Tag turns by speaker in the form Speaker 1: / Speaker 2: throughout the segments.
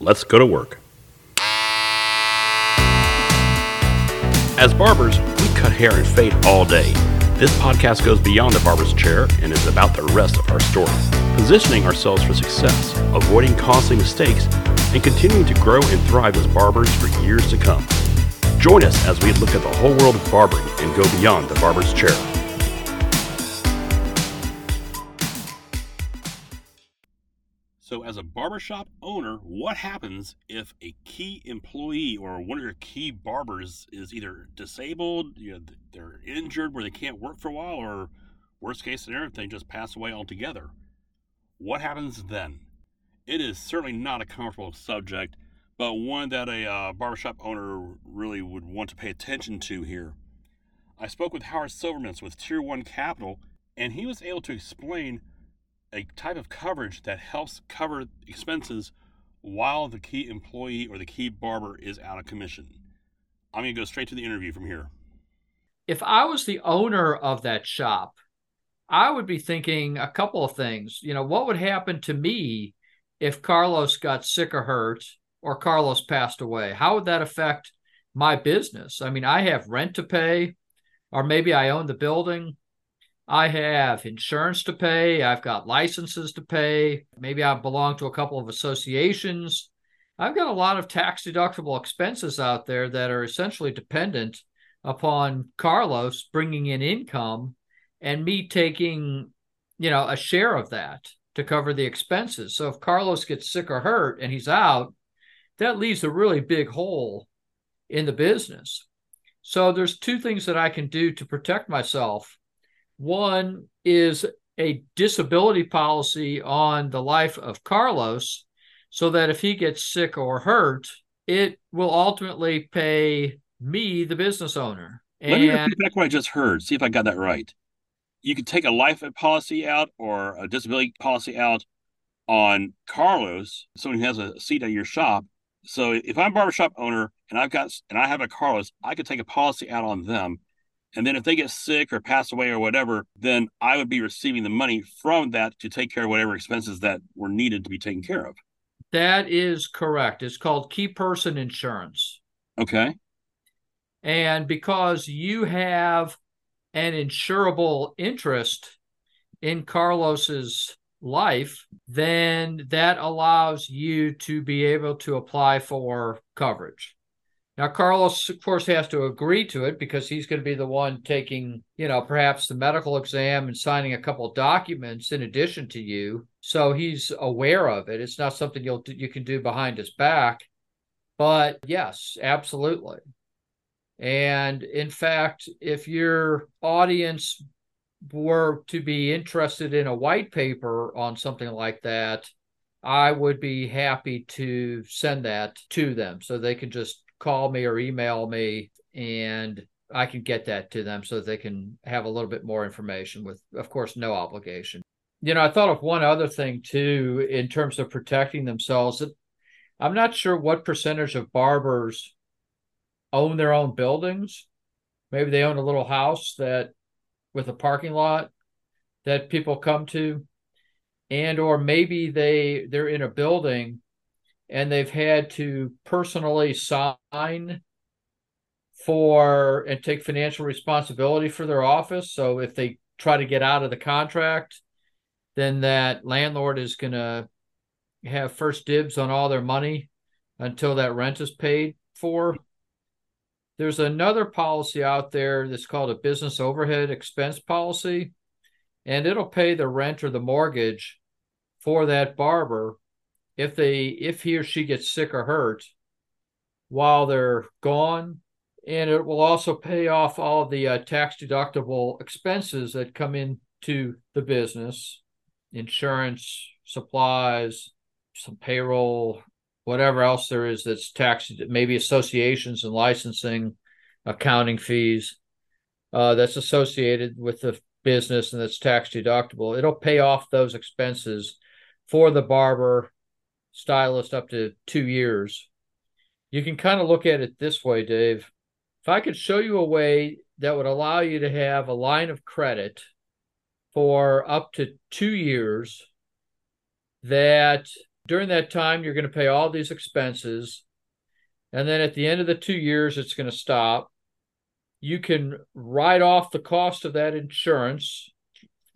Speaker 1: Let's go to work. As barbers, we cut hair and fade all day. This podcast goes beyond the barber's chair and is about the rest of our story, positioning ourselves for success, avoiding costly mistakes, and continuing to grow and thrive as barbers for years to come. Join us as we look at the whole world of barbering and go beyond the barber's chair. As a barbershop owner, what happens if a key employee or one of your key barbers is either disabled, you know, they're injured where they can't work for a while, or worst case scenario, they just pass away altogether? What happens then? It is certainly not a comfortable subject, but one that a uh, barbershop owner really would want to pay attention to here. I spoke with Howard Silvermintz with Tier 1 Capital, and he was able to explain a type of coverage that helps cover expenses while the key employee or the key barber is out of commission. I'm going to go straight to the interview from here.
Speaker 2: If I was the owner of that shop, I would be thinking a couple of things. You know, what would happen to me if Carlos got sick or hurt or Carlos passed away? How would that affect my business? I mean, I have rent to pay, or maybe I own the building. I have insurance to pay. I've got licenses to pay. Maybe I belong to a couple of associations. I've got a lot of tax deductible expenses out there that are essentially dependent upon Carlos bringing in income and me taking, you know, a share of that to cover the expenses. So if Carlos gets sick or hurt and he's out, that leaves a really big hole in the business. So there's two things that I can do to protect myself one is a disability policy on the life of Carlos so that if he gets sick or hurt, it will ultimately pay me, the business owner.
Speaker 1: And Let me repeat back what I just heard, see if I got that right. You could take a life policy out or a disability policy out on Carlos, someone who has a seat at your shop. So if I'm a barbershop owner and I've got and I have a Carlos, I could take a policy out on them and then if they get sick or pass away or whatever, then I would be receiving the money from that to take care of whatever expenses that were needed to be taken care of.
Speaker 2: That is correct. It's called key person insurance.
Speaker 1: Okay.
Speaker 2: And because you have an insurable interest in Carlos's life, then that allows you to be able to apply for coverage. Now, Carlos, of course, has to agree to it because he's going to be the one taking, you know, perhaps the medical exam and signing a couple documents in addition to you. So he's aware of it. It's not something you'll you can do behind his back. But yes, absolutely. And in fact, if your audience were to be interested in a white paper on something like that, I would be happy to send that to them so they can just call me or email me and I can get that to them so that they can have a little bit more information with, of course, no obligation. You know, I thought of one other thing too in terms of protecting themselves. I'm not sure what percentage of barbers own their own buildings. Maybe they own a little house that with a parking lot that people come to and or maybe they they're in a building and they've had to personally sign for and take financial responsibility for their office. So if they try to get out of the contract, then that landlord is going to have first dibs on all their money until that rent is paid for. There's another policy out there that's called a business overhead expense policy, and it'll pay the rent or the mortgage for that barber if they if he or she gets sick or hurt while they're gone. And it will also pay off all the uh, tax deductible expenses that come into the business. Insurance supplies some payroll whatever else there is that's taxed maybe associations and licensing accounting fees uh, that's associated with the business and that's tax deductible. It'll pay off those expenses for the barber stylist up to two years. You can kind of look at it this way, Dave. If I could show you a way that would allow you to have a line of credit for up to two years that during that time, you're going to pay all these expenses. And then at the end of the two years, it's going to stop. You can write off the cost of that insurance,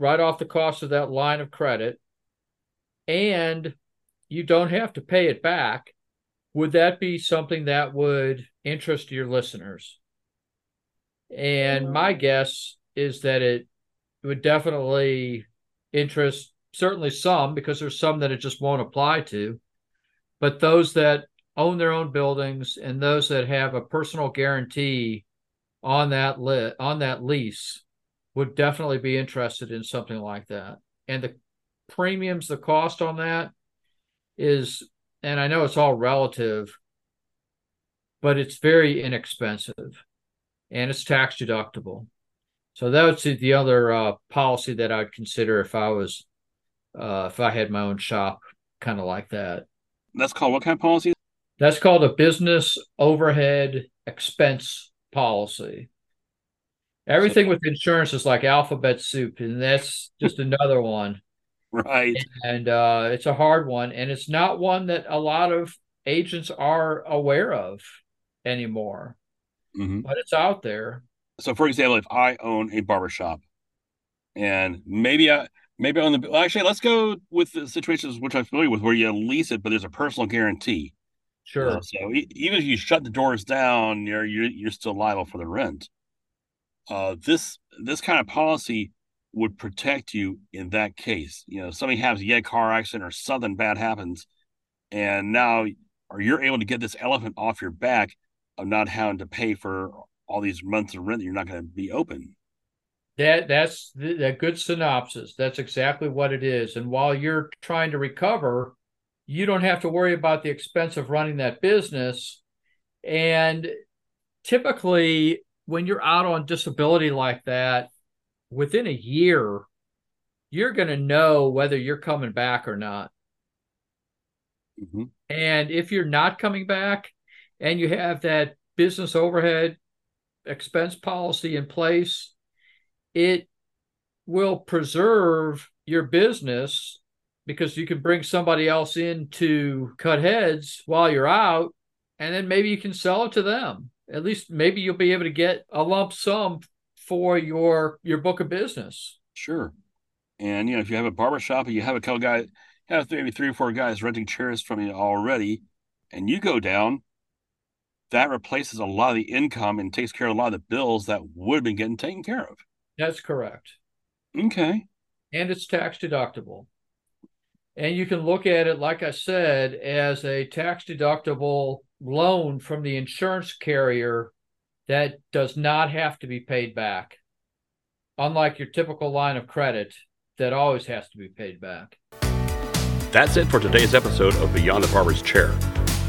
Speaker 2: write off the cost of that line of credit, and you don't have to pay it back. Would that be something that would interest your listeners? And my um, guess is that it would definitely interest certainly some because there's some that it just won't apply to. But those that own their own buildings and those that have a personal guarantee on that lit on that lease would definitely be interested in something like that. And the premiums, the cost on that is, and I know it's all relative, but it's very inexpensive and it's tax deductible. So that's the other uh, policy that I'd consider if I was, uh, if I had my own shop, kind of like that.
Speaker 1: That's called what kind of policy?
Speaker 2: That's called a business overhead expense policy. Everything with insurance is like alphabet soup, and that's just another one.
Speaker 1: Right.
Speaker 2: And uh, it's a hard one, and it's not one that a lot of agents are aware of anymore. Mm-hmm. But it's out there.
Speaker 1: So, for example, if I own a barbershop, and maybe I maybe on the well, actually, let's go with the situations which I'm familiar with, where you lease it, but there's a personal guarantee.
Speaker 2: Sure. Uh,
Speaker 1: so even if you shut the doors down, you're you're, you're still liable for the rent. Uh, this this kind of policy would protect you in that case. You know, somebody has a yet car accident or something bad happens, and now or you're able to get this elephant off your back of not having to pay for all these months of rent that you're not going to be open.
Speaker 2: That that's a good synopsis. That's exactly what it is. And while you're trying to recover, you don't have to worry about the expense of running that business. And typically, when you're out on disability like that, within a year, you're going to know whether you're coming back or not. Mm-hmm. And if you're not coming back and you have that business overhead expense policy in place, it will preserve your business because you can bring somebody else in to cut heads while you're out and then maybe you can sell it to them at least maybe you'll be able to get a lump sum for your your book of business.
Speaker 1: Sure. And you know if you have a barber shop and you have a couple guys have maybe three or four guys renting chairs from you already and you go down that replaces a lot of the income and takes care of a lot of the bills that would have been getting taken care of.
Speaker 2: That's correct.
Speaker 1: Okay.
Speaker 2: And it's tax deductible. And you can look at it, like I said, as a tax deductible loan from the insurance carrier that does not have to be paid back, unlike your typical line of credit that always has to be paid back.
Speaker 1: That's it for today's episode of Beyond the Barber's Chair.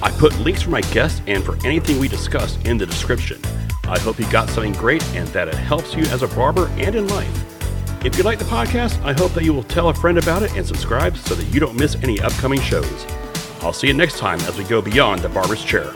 Speaker 1: I put links for my guests and for anything we discussed in the description. I hope you got something great and that it helps you as a barber and in life. If you like the podcast, I hope that you will tell a friend about it and subscribe so that you don't miss any upcoming shows. I'll see you next time as we go beyond the barber's chair.